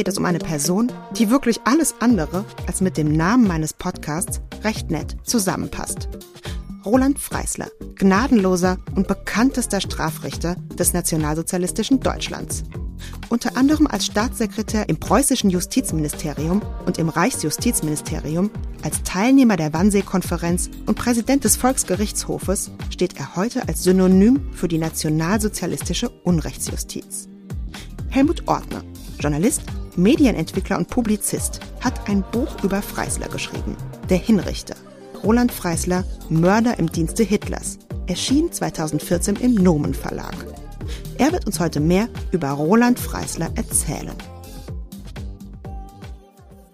geht es um eine Person, die wirklich alles andere als mit dem Namen meines Podcasts recht nett zusammenpasst. Roland Freisler, gnadenloser und bekanntester Strafrichter des nationalsozialistischen Deutschlands. Unter anderem als Staatssekretär im preußischen Justizministerium und im Reichsjustizministerium, als Teilnehmer der Wannsee-Konferenz und Präsident des Volksgerichtshofes steht er heute als Synonym für die nationalsozialistische Unrechtsjustiz. Helmut Ortner, Journalist, Medienentwickler und Publizist, hat ein Buch über Freisler geschrieben, Der Hinrichter. Roland Freisler, Mörder im Dienste Hitlers, erschien 2014 im Nomen Verlag. Er wird uns heute mehr über Roland Freisler erzählen.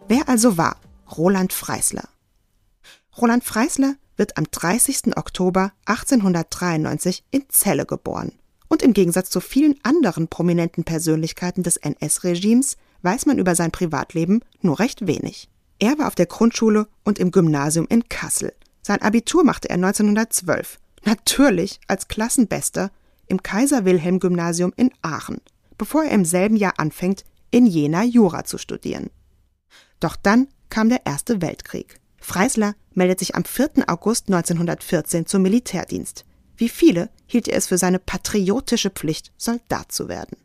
Wer also war Roland Freisler? Roland Freisler wird am 30. Oktober 1893 in Celle geboren. Und im Gegensatz zu vielen anderen prominenten Persönlichkeiten des NS-Regimes weiß man über sein Privatleben nur recht wenig. Er war auf der Grundschule und im Gymnasium in Kassel. Sein Abitur machte er 1912. Natürlich als Klassenbester im Kaiser Wilhelm Gymnasium in Aachen, bevor er im selben Jahr anfängt, in Jena Jura zu studieren. Doch dann kam der Erste Weltkrieg. Freisler meldet sich am 4. August 1914 zum Militärdienst. Wie viele hielt er es für seine patriotische Pflicht, Soldat zu werden.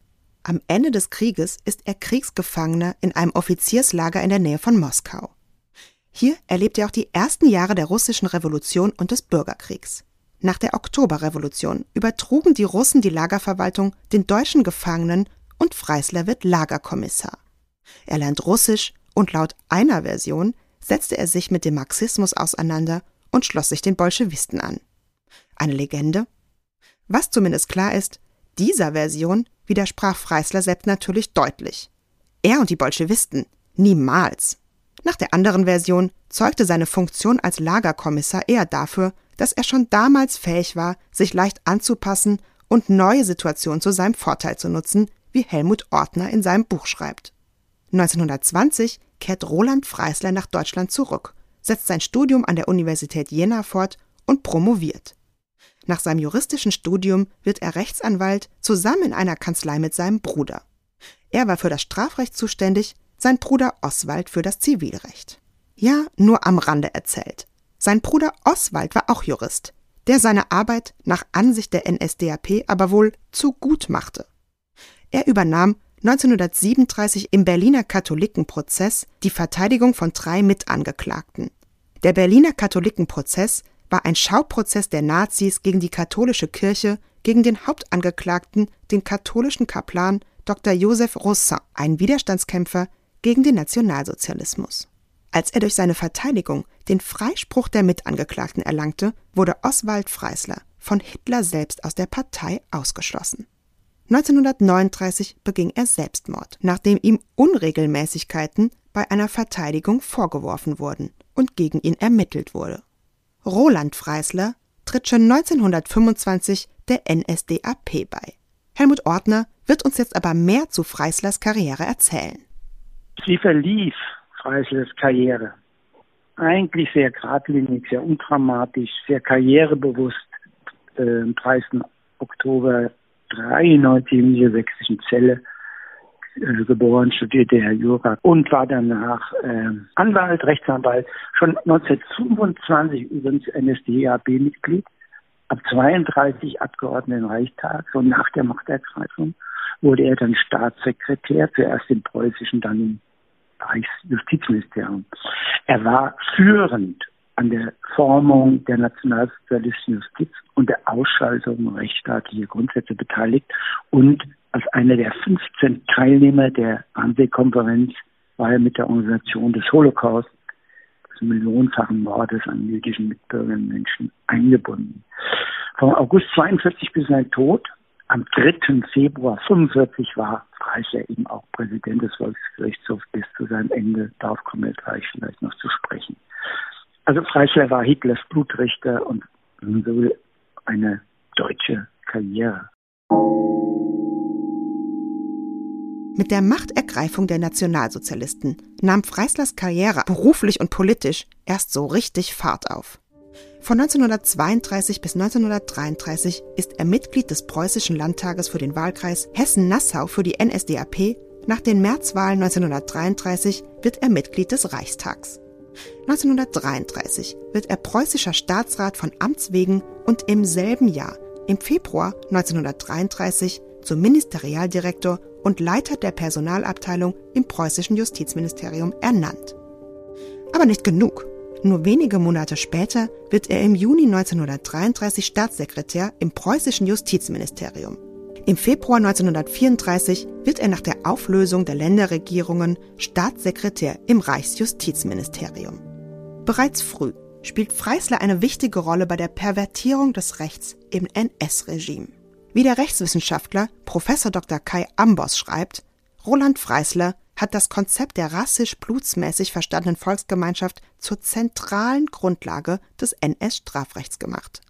Am Ende des Krieges ist er Kriegsgefangener in einem Offizierslager in der Nähe von Moskau. Hier erlebt er auch die ersten Jahre der russischen Revolution und des Bürgerkriegs. Nach der Oktoberrevolution übertrugen die Russen die Lagerverwaltung den deutschen Gefangenen und Freisler wird Lagerkommissar. Er lernt Russisch und laut einer Version setzte er sich mit dem Marxismus auseinander und schloss sich den Bolschewisten an. Eine Legende? Was zumindest klar ist, dieser Version widersprach Freisler selbst natürlich deutlich. Er und die Bolschewisten niemals. Nach der anderen Version zeugte seine Funktion als Lagerkommissar eher dafür, dass er schon damals fähig war, sich leicht anzupassen und neue Situationen zu seinem Vorteil zu nutzen, wie Helmut Ortner in seinem Buch schreibt. 1920 kehrt Roland Freisler nach Deutschland zurück, setzt sein Studium an der Universität Jena fort und promoviert. Nach seinem juristischen Studium wird er Rechtsanwalt zusammen in einer Kanzlei mit seinem Bruder. Er war für das Strafrecht zuständig, sein Bruder Oswald für das Zivilrecht. Ja, nur am Rande erzählt. Sein Bruder Oswald war auch Jurist, der seine Arbeit nach Ansicht der NSDAP aber wohl zu gut machte. Er übernahm 1937 im Berliner Katholikenprozess die Verteidigung von drei Mitangeklagten. Der Berliner Katholikenprozess war ein Schauprozess der Nazis gegen die katholische Kirche, gegen den Hauptangeklagten, den katholischen Kaplan Dr. Joseph Roussin, einen Widerstandskämpfer gegen den Nationalsozialismus. Als er durch seine Verteidigung den Freispruch der Mitangeklagten erlangte, wurde Oswald Freisler von Hitler selbst aus der Partei ausgeschlossen. 1939 beging er Selbstmord, nachdem ihm Unregelmäßigkeiten bei einer Verteidigung vorgeworfen wurden und gegen ihn ermittelt wurde. Roland Freisler tritt schon 1925 der NSDAP bei. Helmut Ortner wird uns jetzt aber mehr zu Freislers Karriere erzählen. Sie verlief Freislers Karriere eigentlich sehr geradlinig, sehr undramatisch, sehr karrierebewusst. Äh, am 30. Oktober 93 in der sächsischen Zelle äh, geboren, studierte er Jura und war danach äh, Anwalt, Rechtsanwalt, schon 1925 übrigens NSDAP-Mitglied, ab 32 Abgeordneter im Reichstag, so nach der Machtergreifung wurde er dann Staatssekretär, zuerst im preußischen, dann im Reichsjustizministerium. Er war führend an der Formung der nationalsozialistischen Justiz und der Ausschaltung rechtsstaatlicher Grundsätze beteiligt und als einer der 15 Teilnehmer der Wannsee-Konferenz war er mit der Organisation des Holocaust, des millionenfachen Mordes an jüdischen Mitbürgern und Menschen, eingebunden. Von August 42 bis sein Tod am 3. Februar 45 war Freicher eben auch Präsident des Volksgerichtshofs bis zu seinem Ende. Darauf kommen wir gleich vielleicht noch zu sprechen. Also Freischler war Hitlers Blutrichter und so eine deutsche Karriere. Mit der Machtergreifung der Nationalsozialisten nahm Freislers Karriere beruflich und politisch erst so richtig Fahrt auf. Von 1932 bis 1933 ist er Mitglied des Preußischen Landtages für den Wahlkreis Hessen-Nassau für die NSDAP Nach den Märzwahlen 1933 wird er Mitglied des Reichstags. 1933 wird er preußischer Staatsrat von Amts wegen und im selben Jahr, im Februar 1933, zum Ministerialdirektor und Leiter der Personalabteilung im preußischen Justizministerium ernannt. Aber nicht genug. Nur wenige Monate später wird er im Juni 1933 Staatssekretär im preußischen Justizministerium. Im Februar 1934 wird er nach der Auflösung der Länderregierungen Staatssekretär im Reichsjustizministerium. Bereits früh spielt Freisler eine wichtige Rolle bei der Pervertierung des Rechts im NS-Regime. Wie der Rechtswissenschaftler Prof. Dr. Kai Ambos schreibt, Roland Freisler hat das Konzept der rassisch-blutsmäßig verstandenen Volksgemeinschaft zur zentralen Grundlage des NS-Strafrechts gemacht.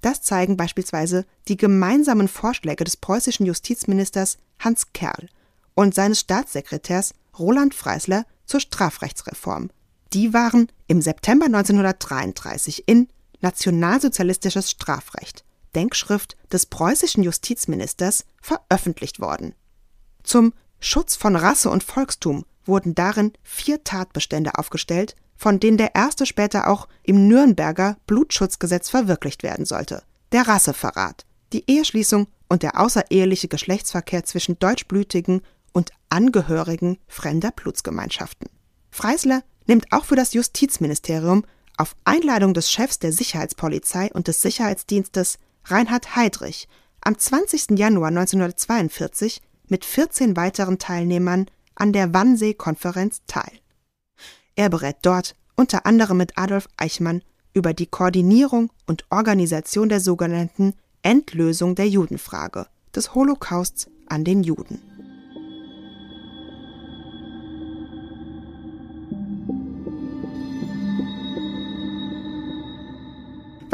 Das zeigen beispielsweise die gemeinsamen Vorschläge des preußischen Justizministers Hans Kerl und seines Staatssekretärs Roland Freisler zur Strafrechtsreform. Die waren im September 1933 in Nationalsozialistisches Strafrecht, Denkschrift des preußischen Justizministers, veröffentlicht worden. Zum Schutz von Rasse und Volkstum wurden darin vier Tatbestände aufgestellt, von denen der erste später auch im Nürnberger Blutschutzgesetz verwirklicht werden sollte. Der Rasseverrat, die Eheschließung und der außereheliche Geschlechtsverkehr zwischen Deutschblütigen und Angehörigen fremder Blutsgemeinschaften. Freisler nimmt auch für das Justizministerium auf Einladung des Chefs der Sicherheitspolizei und des Sicherheitsdienstes Reinhard Heydrich am 20. Januar 1942 mit 14 weiteren Teilnehmern an der Wannsee-Konferenz teil. Er berät dort unter anderem mit Adolf Eichmann über die Koordinierung und Organisation der sogenannten Endlösung der Judenfrage, des Holocausts an den Juden.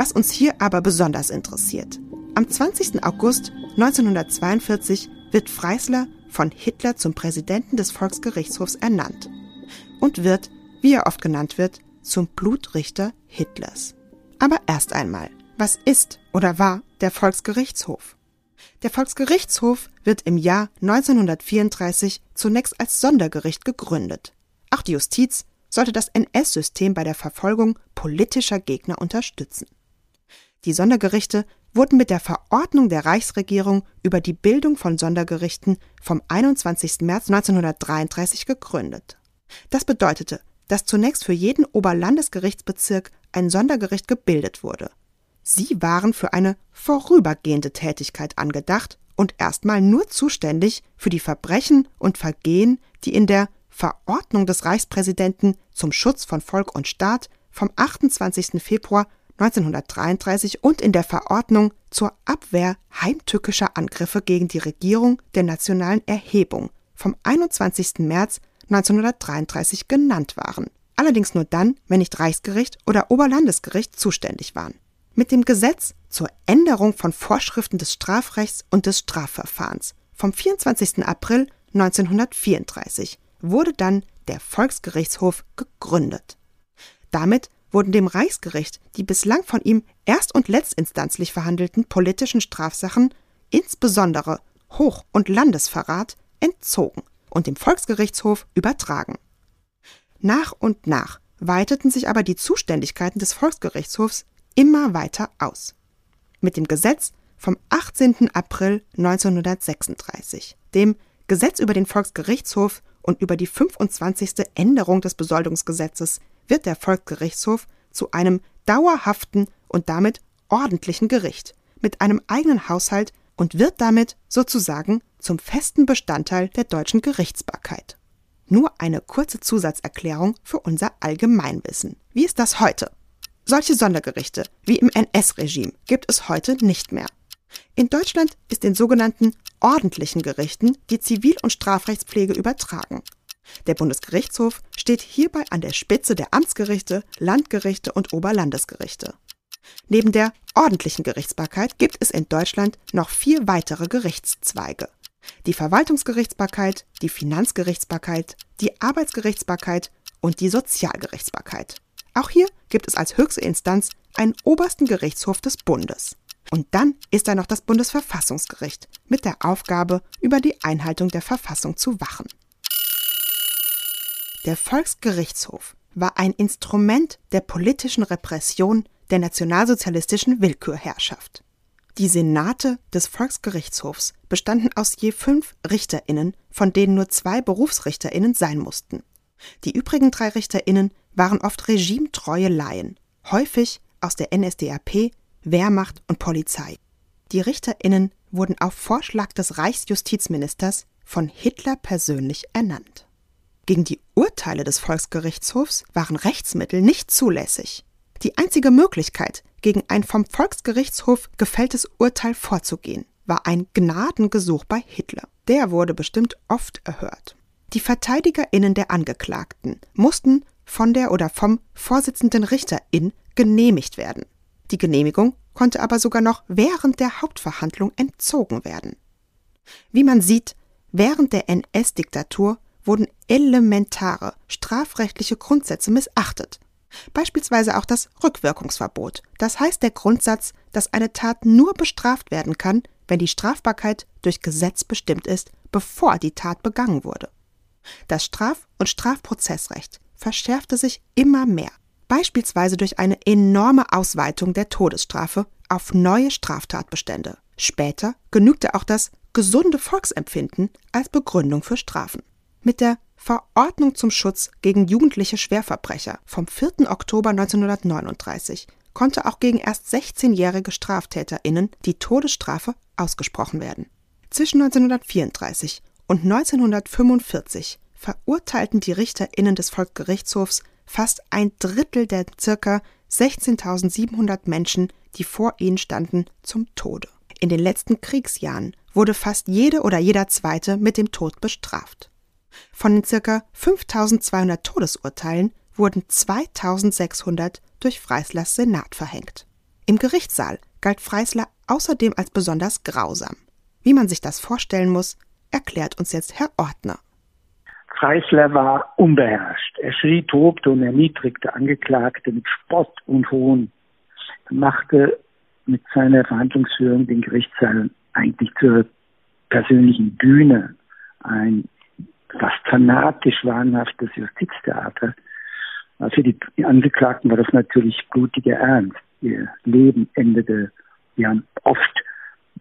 Was uns hier aber besonders interessiert. Am 20. August 1942 wird Freisler von Hitler zum Präsidenten des Volksgerichtshofs ernannt und wird, wie er oft genannt wird, zum Blutrichter Hitlers. Aber erst einmal, was ist oder war der Volksgerichtshof? Der Volksgerichtshof wird im Jahr 1934 zunächst als Sondergericht gegründet. Auch die Justiz sollte das NS-System bei der Verfolgung politischer Gegner unterstützen. Die Sondergerichte wurden mit der Verordnung der Reichsregierung über die Bildung von Sondergerichten vom 21. März 1933 gegründet. Das bedeutete, dass zunächst für jeden Oberlandesgerichtsbezirk ein Sondergericht gebildet wurde. Sie waren für eine vorübergehende Tätigkeit angedacht und erstmal nur zuständig für die Verbrechen und Vergehen, die in der Verordnung des Reichspräsidenten zum Schutz von Volk und Staat vom 28. Februar 1933 und in der Verordnung zur Abwehr heimtückischer Angriffe gegen die Regierung der nationalen Erhebung vom 21. März 1933 genannt waren. Allerdings nur dann, wenn nicht Reichsgericht oder Oberlandesgericht zuständig waren. Mit dem Gesetz zur Änderung von Vorschriften des Strafrechts und des Strafverfahrens vom 24. April 1934 wurde dann der Volksgerichtshof gegründet. Damit wurden dem Reichsgericht die bislang von ihm erst- und letztinstanzlich verhandelten politischen Strafsachen, insbesondere Hoch- und Landesverrat, entzogen und dem Volksgerichtshof übertragen. Nach und nach weiteten sich aber die Zuständigkeiten des Volksgerichtshofs immer weiter aus. Mit dem Gesetz vom 18. April 1936, dem Gesetz über den Volksgerichtshof und über die 25. Änderung des Besoldungsgesetzes wird der Volksgerichtshof zu einem dauerhaften und damit ordentlichen Gericht mit einem eigenen Haushalt und wird damit sozusagen zum festen Bestandteil der deutschen Gerichtsbarkeit. Nur eine kurze Zusatzerklärung für unser Allgemeinwissen. Wie ist das heute? Solche Sondergerichte wie im NS-Regime gibt es heute nicht mehr. In Deutschland ist den sogenannten ordentlichen Gerichten die Zivil- und Strafrechtspflege übertragen. Der Bundesgerichtshof steht hierbei an der Spitze der Amtsgerichte, Landgerichte und Oberlandesgerichte. Neben der ordentlichen Gerichtsbarkeit gibt es in Deutschland noch vier weitere Gerichtszweige. Die Verwaltungsgerichtsbarkeit, die Finanzgerichtsbarkeit, die Arbeitsgerichtsbarkeit und die Sozialgerichtsbarkeit. Auch hier gibt es als höchste Instanz einen obersten Gerichtshof des Bundes. Und dann ist da noch das Bundesverfassungsgericht mit der Aufgabe, über die Einhaltung der Verfassung zu wachen. Der Volksgerichtshof war ein Instrument der politischen Repression der nationalsozialistischen Willkürherrschaft. Die Senate des Volksgerichtshofs bestanden aus je fünf Richterinnen, von denen nur zwei Berufsrichterinnen sein mussten. Die übrigen drei Richterinnen waren oft regimetreue Laien, häufig aus der NSDAP, Wehrmacht und Polizei. Die Richterinnen wurden auf Vorschlag des Reichsjustizministers von Hitler persönlich ernannt. Gegen die Urteile des Volksgerichtshofs waren Rechtsmittel nicht zulässig. Die einzige Möglichkeit, gegen ein vom Volksgerichtshof gefälltes Urteil vorzugehen, war ein Gnadengesuch bei Hitler. Der wurde bestimmt oft erhört. Die VerteidigerInnen der Angeklagten mussten von der oder vom Vorsitzenden Richterin genehmigt werden. Die Genehmigung konnte aber sogar noch während der Hauptverhandlung entzogen werden. Wie man sieht, während der NS-Diktatur wurden elementare strafrechtliche Grundsätze missachtet. Beispielsweise auch das Rückwirkungsverbot. Das heißt der Grundsatz, dass eine Tat nur bestraft werden kann, wenn die Strafbarkeit durch Gesetz bestimmt ist, bevor die Tat begangen wurde. Das Straf- und Strafprozessrecht verschärfte sich immer mehr, beispielsweise durch eine enorme Ausweitung der Todesstrafe auf neue Straftatbestände. Später genügte auch das gesunde Volksempfinden als Begründung für Strafen. Mit der Verordnung zum Schutz gegen jugendliche Schwerverbrecher vom 4. Oktober 1939 konnte auch gegen erst 16-jährige StraftäterInnen die Todesstrafe ausgesprochen werden. Zwischen 1934 und 1945 verurteilten die RichterInnen des Volksgerichtshofs fast ein Drittel der ca. 16.700 Menschen, die vor ihnen standen, zum Tode. In den letzten Kriegsjahren wurde fast jede oder jeder Zweite mit dem Tod bestraft. Von den ca. 5200 Todesurteilen wurden 2600 durch Freislers Senat verhängt. Im Gerichtssaal galt Freisler außerdem als besonders grausam. Wie man sich das vorstellen muss, erklärt uns jetzt Herr Ortner. Freisler war unbeherrscht. Er schrie, tobte und erniedrigte Angeklagte mit Spott und Hohn. Er machte mit seiner Verhandlungsführung den Gerichtssaal eigentlich zur persönlichen Bühne. Ein fast fanatisch wahnhaftes Justiztheater. Für die Angeklagten war das natürlich blutiger Ernst. Ihr Leben endete ja oft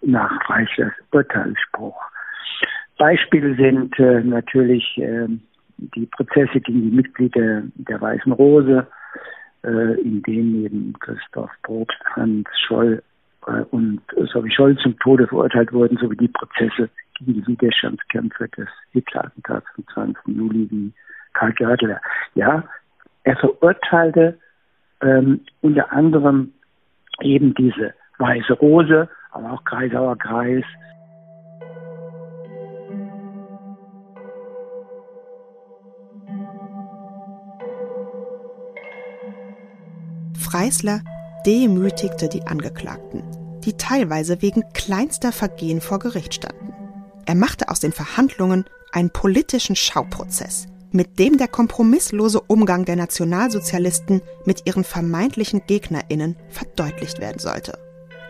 nach Freislers Urteilsspruch. Beispiele sind äh, natürlich äh, die Prozesse gegen die Mitglieder der Weißen Rose, äh, in denen eben Christoph Probst, Hans Scholl äh, und Sophie Scholl zum Tode verurteilt wurden, sowie die Prozesse gegen die Widerstandskämpfer des Hitler-Attentats vom 20. Juli wie Karl Görtler. Ja, er verurteilte ähm, unter anderem eben diese Weiße Rose, aber auch Kreisauer Kreis, Freisler demütigte die Angeklagten, die teilweise wegen kleinster Vergehen vor Gericht standen. Er machte aus den Verhandlungen einen politischen Schauprozess, mit dem der kompromisslose Umgang der Nationalsozialisten mit ihren vermeintlichen Gegnerinnen verdeutlicht werden sollte.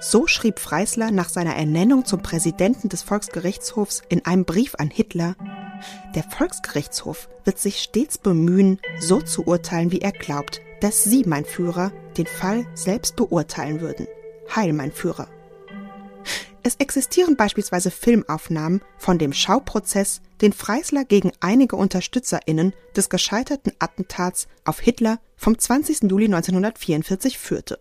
So schrieb Freisler nach seiner Ernennung zum Präsidenten des Volksgerichtshofs in einem Brief an Hitler Der Volksgerichtshof wird sich stets bemühen, so zu urteilen, wie er glaubt, dass Sie, mein Führer, den Fall selbst beurteilen würden. Heil, mein Führer. Es existieren beispielsweise Filmaufnahmen von dem Schauprozess, den Freisler gegen einige UnterstützerInnen des gescheiterten Attentats auf Hitler vom 20. Juli 1944 führte.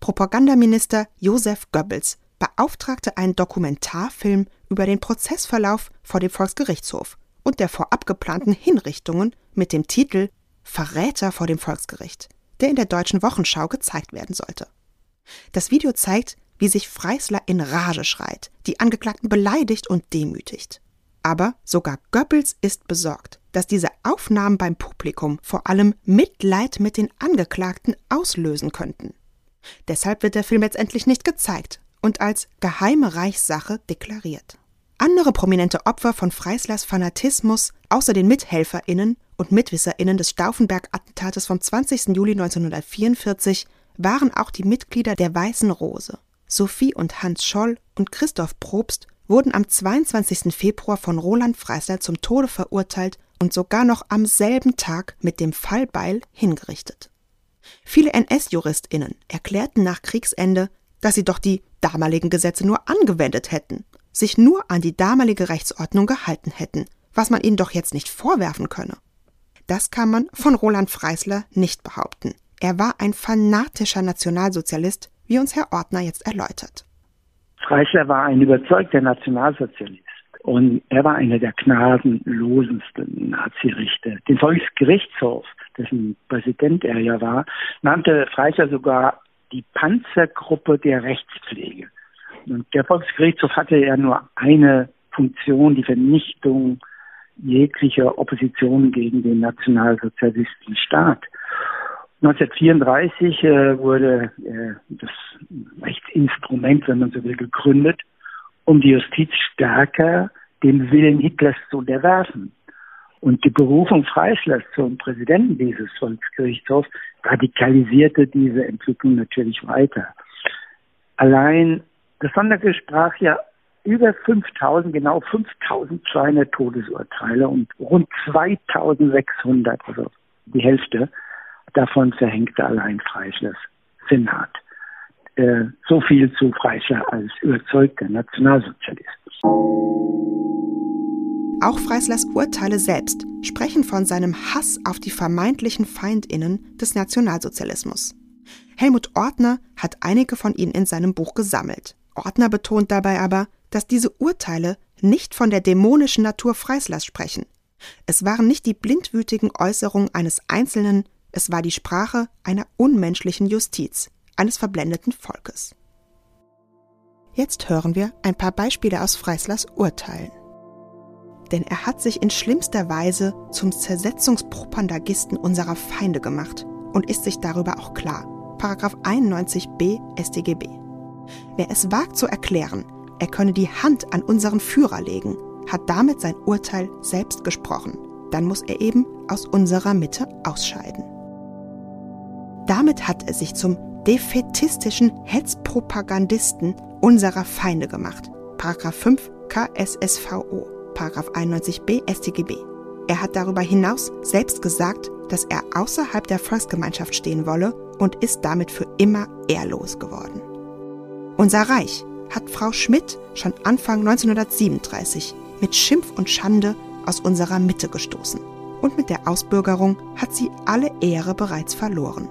Propagandaminister Josef Goebbels beauftragte einen Dokumentarfilm über den Prozessverlauf vor dem Volksgerichtshof und der vorab geplanten Hinrichtungen mit dem Titel Verräter vor dem Volksgericht, der in der deutschen Wochenschau gezeigt werden sollte. Das Video zeigt, wie sich Freisler in Rage schreit, die Angeklagten beleidigt und demütigt. Aber sogar Goebbels ist besorgt, dass diese Aufnahmen beim Publikum vor allem Mitleid mit den Angeklagten auslösen könnten. Deshalb wird der Film letztendlich nicht gezeigt und als geheime Reichssache deklariert. Andere prominente Opfer von Freislers Fanatismus, außer den MithelferInnen und MitwisserInnen des Stauffenberg-Attentates vom 20. Juli 1944, waren auch die Mitglieder der Weißen Rose. Sophie und Hans Scholl und Christoph Probst wurden am 22. Februar von Roland Freisler zum Tode verurteilt und sogar noch am selben Tag mit dem Fallbeil hingerichtet. Viele NS-JuristInnen erklärten nach Kriegsende, dass sie doch die damaligen Gesetze nur angewendet hätten, sich nur an die damalige Rechtsordnung gehalten hätten, was man ihnen doch jetzt nicht vorwerfen könne. Das kann man von Roland Freisler nicht behaupten. Er war ein fanatischer Nationalsozialist, wie uns Herr Ortner jetzt erläutert. Freisler war ein überzeugter Nationalsozialist. Und er war einer der gnadenlosesten Nazirichter. Den Volksgerichtshof, dessen Präsident er ja war, nannte Freisler sogar die Panzergruppe der Rechtspflege. Und der Volksgerichtshof hatte ja nur eine Funktion, die Vernichtung jeglicher Opposition gegen den nationalsozialistischen Staat. 1934 äh, wurde äh, das Rechtsinstrument, wenn man so will, gegründet, um die Justiz stärker dem Willen Hitlers zu unterwerfen. Und die Berufung Freislers zum Präsidenten dieses Volksgerichtshofs radikalisierte diese Entwicklung natürlich weiter. Allein das Sondergericht sprach ja über 5000, genau 5200 Todesurteile und rund 2600, also die Hälfte davon verhängte allein Freislers Senat. Äh, so viel zu Freisler als überzeugter Nationalsozialist. Auch Freislers Urteile selbst sprechen von seinem Hass auf die vermeintlichen Feindinnen des Nationalsozialismus. Helmut Ortner hat einige von ihnen in seinem Buch gesammelt. Ortner betont dabei aber, dass diese Urteile nicht von der dämonischen Natur Freislers sprechen. Es waren nicht die blindwütigen Äußerungen eines Einzelnen, es war die Sprache einer unmenschlichen Justiz, eines verblendeten Volkes. Jetzt hören wir ein paar Beispiele aus Freislers Urteilen. Denn er hat sich in schlimmster Weise zum Zersetzungspropagandisten unserer Feinde gemacht und ist sich darüber auch klar. Paragraph 91b StGB. Wer es wagt zu erklären, er könne die Hand an unseren Führer legen, hat damit sein Urteil selbst gesprochen. Dann muss er eben aus unserer Mitte ausscheiden. Damit hat er sich zum defetistischen Hetzpropagandisten unserer Feinde gemacht. Paragraph 5 KSSVO, Paragraph 91b StGB. Er hat darüber hinaus selbst gesagt, dass er außerhalb der Volksgemeinschaft stehen wolle und ist damit für immer ehrlos geworden. Unser Reich hat Frau Schmidt schon Anfang 1937 mit Schimpf und Schande aus unserer Mitte gestoßen. Und mit der Ausbürgerung hat sie alle Ehre bereits verloren.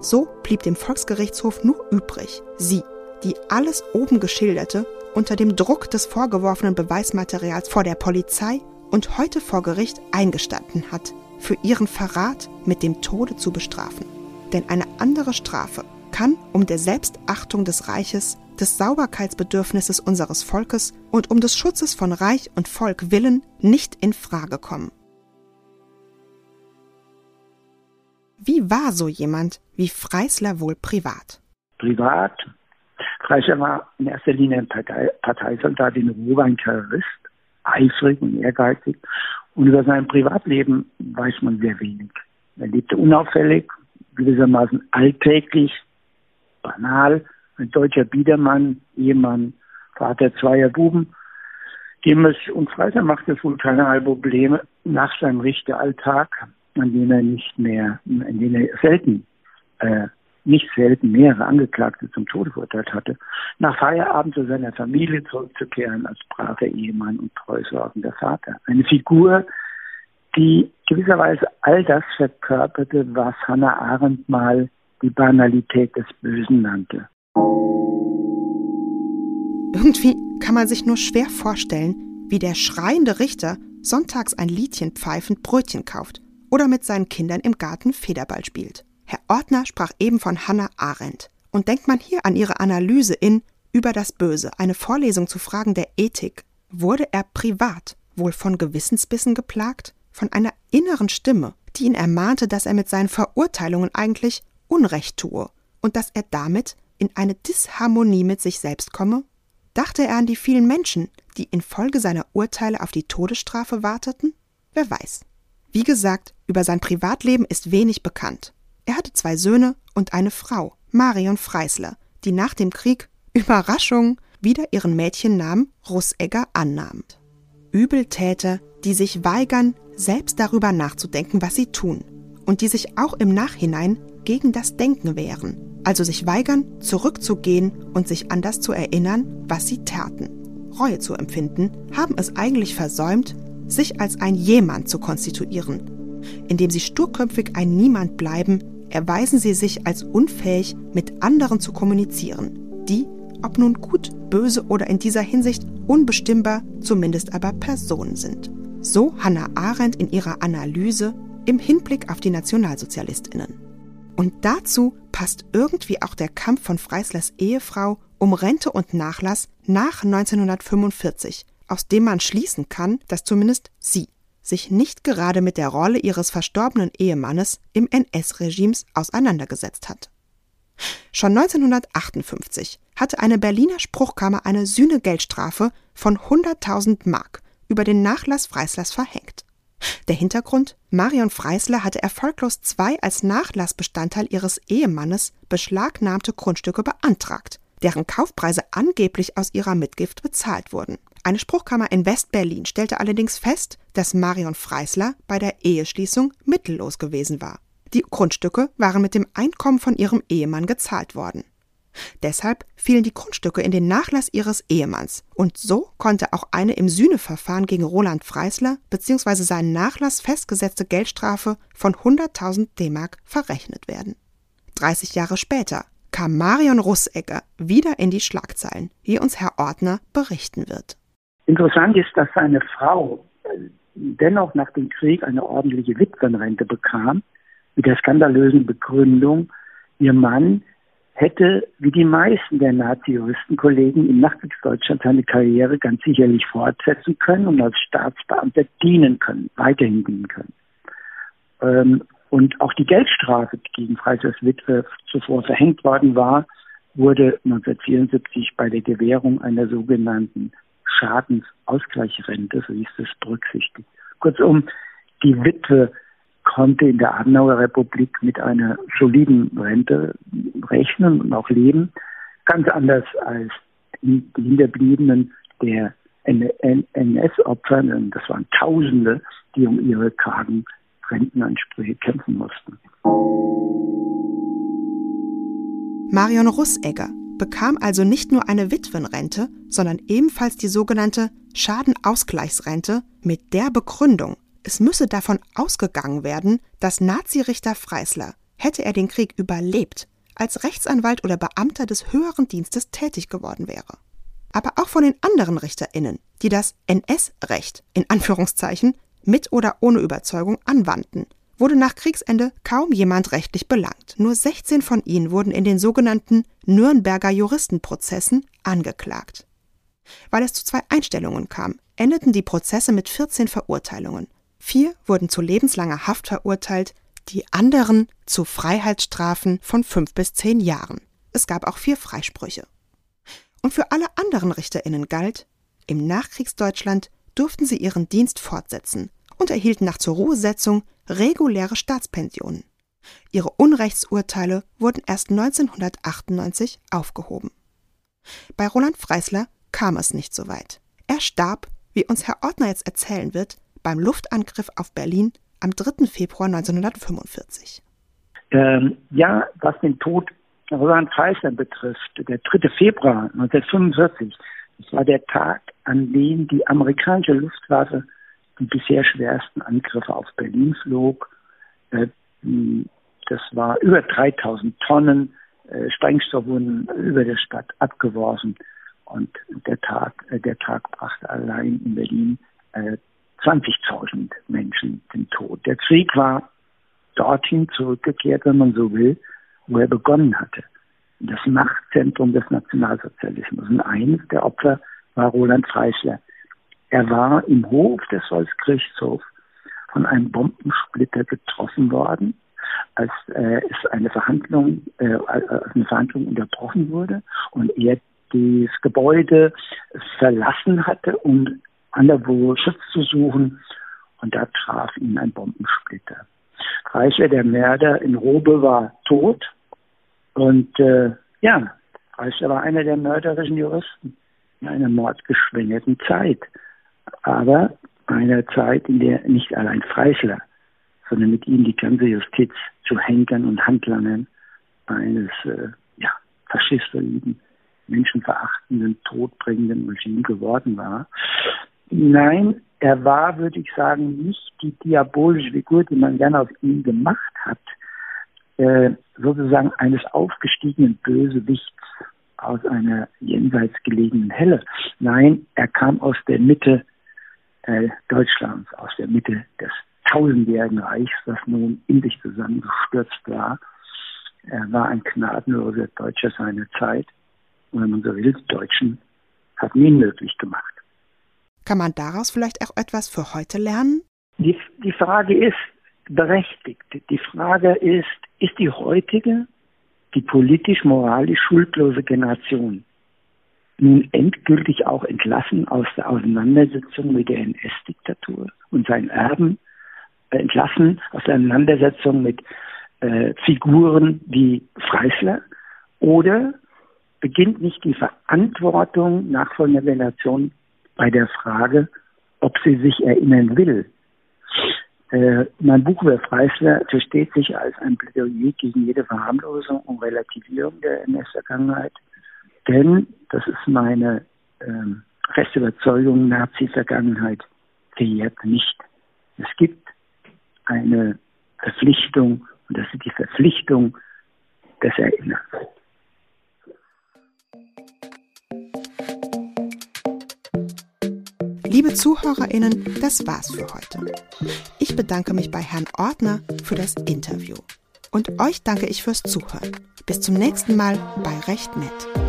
So blieb dem Volksgerichtshof nur übrig, sie, die alles oben geschilderte unter dem Druck des vorgeworfenen Beweismaterials vor der Polizei und heute vor Gericht eingestanden hat, für ihren Verrat mit dem Tode zu bestrafen. Denn eine andere Strafe kann um der Selbstachtung des Reiches, des Sauberkeitsbedürfnisses unseres Volkes und um des Schutzes von Reich und Volk willen nicht in Frage kommen. Wie war so jemand wie Freisler wohl privat? Privat. Freisler war in erster Linie ein Partei Parteisoldat in Ruhe, ein Terrorist, eifrig und ehrgeizig. Und über sein Privatleben weiß man sehr wenig. Er lebte unauffällig, gewissermaßen alltäglich, banal, ein deutscher Biedermann, Ehemann, Vater zweier Buben. Dem es, und Freitag macht es wohl keinerlei Probleme nach seinem Richteralltag, an dem er nicht mehr, in dem er selten, äh, nicht selten mehrere Angeklagte zum Tode verurteilt hatte, nach Feierabend zu seiner Familie zurückzukehren als braver Ehemann und treusorgender Vater. Eine Figur, die gewisserweise all das verkörperte, was Hannah Arendt mal die Banalität des Bösen nannte. Irgendwie kann man sich nur schwer vorstellen, wie der schreiende Richter sonntags ein Liedchen pfeifend Brötchen kauft oder mit seinen Kindern im Garten Federball spielt. Herr Ortner sprach eben von Hannah Arendt. Und denkt man hier an ihre Analyse in Über das Böse, eine Vorlesung zu Fragen der Ethik, wurde er privat wohl von Gewissensbissen geplagt, von einer inneren Stimme, die ihn ermahnte, dass er mit seinen Verurteilungen eigentlich Unrecht tue und dass er damit in eine Disharmonie mit sich selbst komme? Dachte er an die vielen Menschen, die infolge seiner Urteile auf die Todesstrafe warteten? Wer weiß. Wie gesagt, über sein Privatleben ist wenig bekannt. Er hatte zwei Söhne und eine Frau, Marion Freisler, die nach dem Krieg Überraschung, wieder ihren Mädchennamen Russegger annahm. Übeltäter, die sich weigern, selbst darüber nachzudenken, was sie tun, und die sich auch im Nachhinein gegen das Denken wehren, also sich weigern, zurückzugehen und sich an das zu erinnern, was sie taten. Reue zu empfinden, haben es eigentlich versäumt, sich als ein Jemand zu konstituieren. Indem sie sturköpfig ein Niemand bleiben, erweisen sie sich als unfähig, mit anderen zu kommunizieren, die, ob nun gut, böse oder in dieser Hinsicht unbestimmbar, zumindest aber Personen sind. So Hannah Arendt in ihrer Analyse im Hinblick auf die Nationalsozialistinnen. Und dazu passt irgendwie auch der Kampf von Freislers Ehefrau um Rente und Nachlass nach 1945, aus dem man schließen kann, dass zumindest sie sich nicht gerade mit der Rolle ihres verstorbenen Ehemannes im NS-Regimes auseinandergesetzt hat. Schon 1958 hatte eine Berliner Spruchkammer eine Sühnegeldstrafe von 100.000 Mark über den Nachlass Freislers verhängt. Der Hintergrund? Marion Freisler hatte erfolglos zwei als Nachlassbestandteil ihres Ehemannes beschlagnahmte Grundstücke beantragt, deren Kaufpreise angeblich aus ihrer Mitgift bezahlt wurden. Eine Spruchkammer in West-Berlin stellte allerdings fest, dass Marion Freisler bei der Eheschließung mittellos gewesen war. Die Grundstücke waren mit dem Einkommen von ihrem Ehemann gezahlt worden. Deshalb fielen die Grundstücke in den Nachlass ihres Ehemanns. Und so konnte auch eine im Sühneverfahren gegen Roland Freisler bzw. seinen Nachlass festgesetzte Geldstrafe von 100.000 D-Mark verrechnet werden. 30 Jahre später kam Marion Russegger wieder in die Schlagzeilen, wie uns Herr Ordner berichten wird. Interessant ist, dass seine Frau äh, dennoch nach dem Krieg eine ordentliche Witwenrente bekam, mit der skandalösen Begründung, ihr Mann hätte, wie die meisten der Nazi-Juristenkollegen im Nachkriegsdeutschland seine Karriere ganz sicherlich fortsetzen können und als Staatsbeamter dienen können, weiterhin dienen können. Ähm, und auch die Geldstrafe, die gegen Freisers Witwe zuvor verhängt worden war, wurde 1974 bei der Gewährung einer sogenannten Schadensausgleichsrente, so hieß es, berücksichtigt. Kurzum, die Witwe konnte in der Adenauer Republik mit einer soliden Rente rechnen und auch leben, ganz anders als die Hinterbliebenen der NS-Opfer, das waren Tausende, die um ihre kargen Rentenansprüche kämpfen mussten. Marion Russegger bekam also nicht nur eine Witwenrente, sondern ebenfalls die sogenannte Schadenausgleichsrente mit der Begründung, es müsse davon ausgegangen werden, dass Nazirichter Freisler, hätte er den Krieg überlebt, als Rechtsanwalt oder Beamter des höheren Dienstes tätig geworden wäre. Aber auch von den anderen RichterInnen, die das NS-Recht in Anführungszeichen mit oder ohne Überzeugung anwandten, wurde nach Kriegsende kaum jemand rechtlich belangt. Nur 16 von ihnen wurden in den sogenannten Nürnberger Juristenprozessen angeklagt. Weil es zu zwei Einstellungen kam, endeten die Prozesse mit 14 Verurteilungen. Vier wurden zu lebenslanger Haft verurteilt, die anderen zu Freiheitsstrafen von fünf bis zehn Jahren. Es gab auch vier Freisprüche. Und für alle anderen RichterInnen galt, im Nachkriegsdeutschland durften sie ihren Dienst fortsetzen und erhielten nach zur Ruhesetzung reguläre Staatspensionen. Ihre Unrechtsurteile wurden erst 1998 aufgehoben. Bei Roland Freisler kam es nicht so weit. Er starb, wie uns Herr Ordner jetzt erzählen wird, beim Luftangriff auf Berlin am 3. Februar 1945. Ähm, ja, was den Tod Roland Freisler betrifft, der 3. Februar 1945, das war der Tag, an dem die amerikanische Luftwaffe die bisher schwersten Angriffe auf Berlin flog. Äh, das war über 3000 Tonnen äh, Sprengstoff wurden über der Stadt abgeworfen und der Tag, äh, der Tag brachte allein in Berlin 20.000 Menschen den Tod. Der Krieg war dorthin zurückgekehrt, wenn man so will, wo er begonnen hatte. Das Machtzentrum des Nationalsozialismus. Und eines der Opfer war Roland Freisler, er war im Hof des Volksgerichtshofs von einem Bombensplitter getroffen worden, als äh, es eine Verhandlung, äh, als eine Verhandlung unterbrochen wurde und er das Gebäude verlassen hatte, um anderwo Schutz zu suchen. Und da traf ihn ein Bombensplitter. Reicher, der Mörder in Robe, war tot. Und äh, ja, Freisler war einer der mörderischen Juristen in einer mordgeschwängerten Zeit. Aber einer Zeit, in der nicht allein Freisler, sondern mit ihm die ganze Justiz zu Henkern und Handlangern eines äh, ja, faschistoiden, menschenverachtenden, todbringenden Regime geworden war. Nein, er war, würde ich sagen, nicht die diabolische Figur, die man gerne aus ihm gemacht hat, äh, sozusagen eines aufgestiegenen Bösewichts aus einer jenseits gelegenen Helle. Nein, er kam aus der Mitte äh, Deutschlands, aus der Mitte des tausendjährigen Reichs, das nun in sich zusammengestürzt war. Er war ein gnadenloser Deutscher seiner Zeit. Und wenn man so will, die Deutschen hatten ihn möglich gemacht. Kann man daraus vielleicht auch etwas für heute lernen? Die, die Frage ist berechtigt. Die Frage ist, ist die heutige, die politisch-moralisch schuldlose Generation nun endgültig auch entlassen aus der Auseinandersetzung mit der NS-Diktatur und seinen Erben, äh, entlassen aus der Auseinandersetzung mit äh, Figuren wie Freisler? Oder beginnt nicht die Verantwortung nachfolgender Generation bei der Frage, ob sie sich erinnern will? Äh, mein Buch über Freisler versteht sich als ein Plädoyer gegen jede Verharmlosung und Relativierung der NS-Vergangenheit. Denn, das ist meine ähm, feste Überzeugung, Nazi-Vergangenheit verjährt nicht. Es gibt eine Verpflichtung und das ist die Verpflichtung des Erinnerns. Liebe ZuhörerInnen, das war's für heute. Ich bedanke mich bei Herrn Ordner für das Interview. Und euch danke ich fürs Zuhören. Bis zum nächsten Mal bei Recht Nett.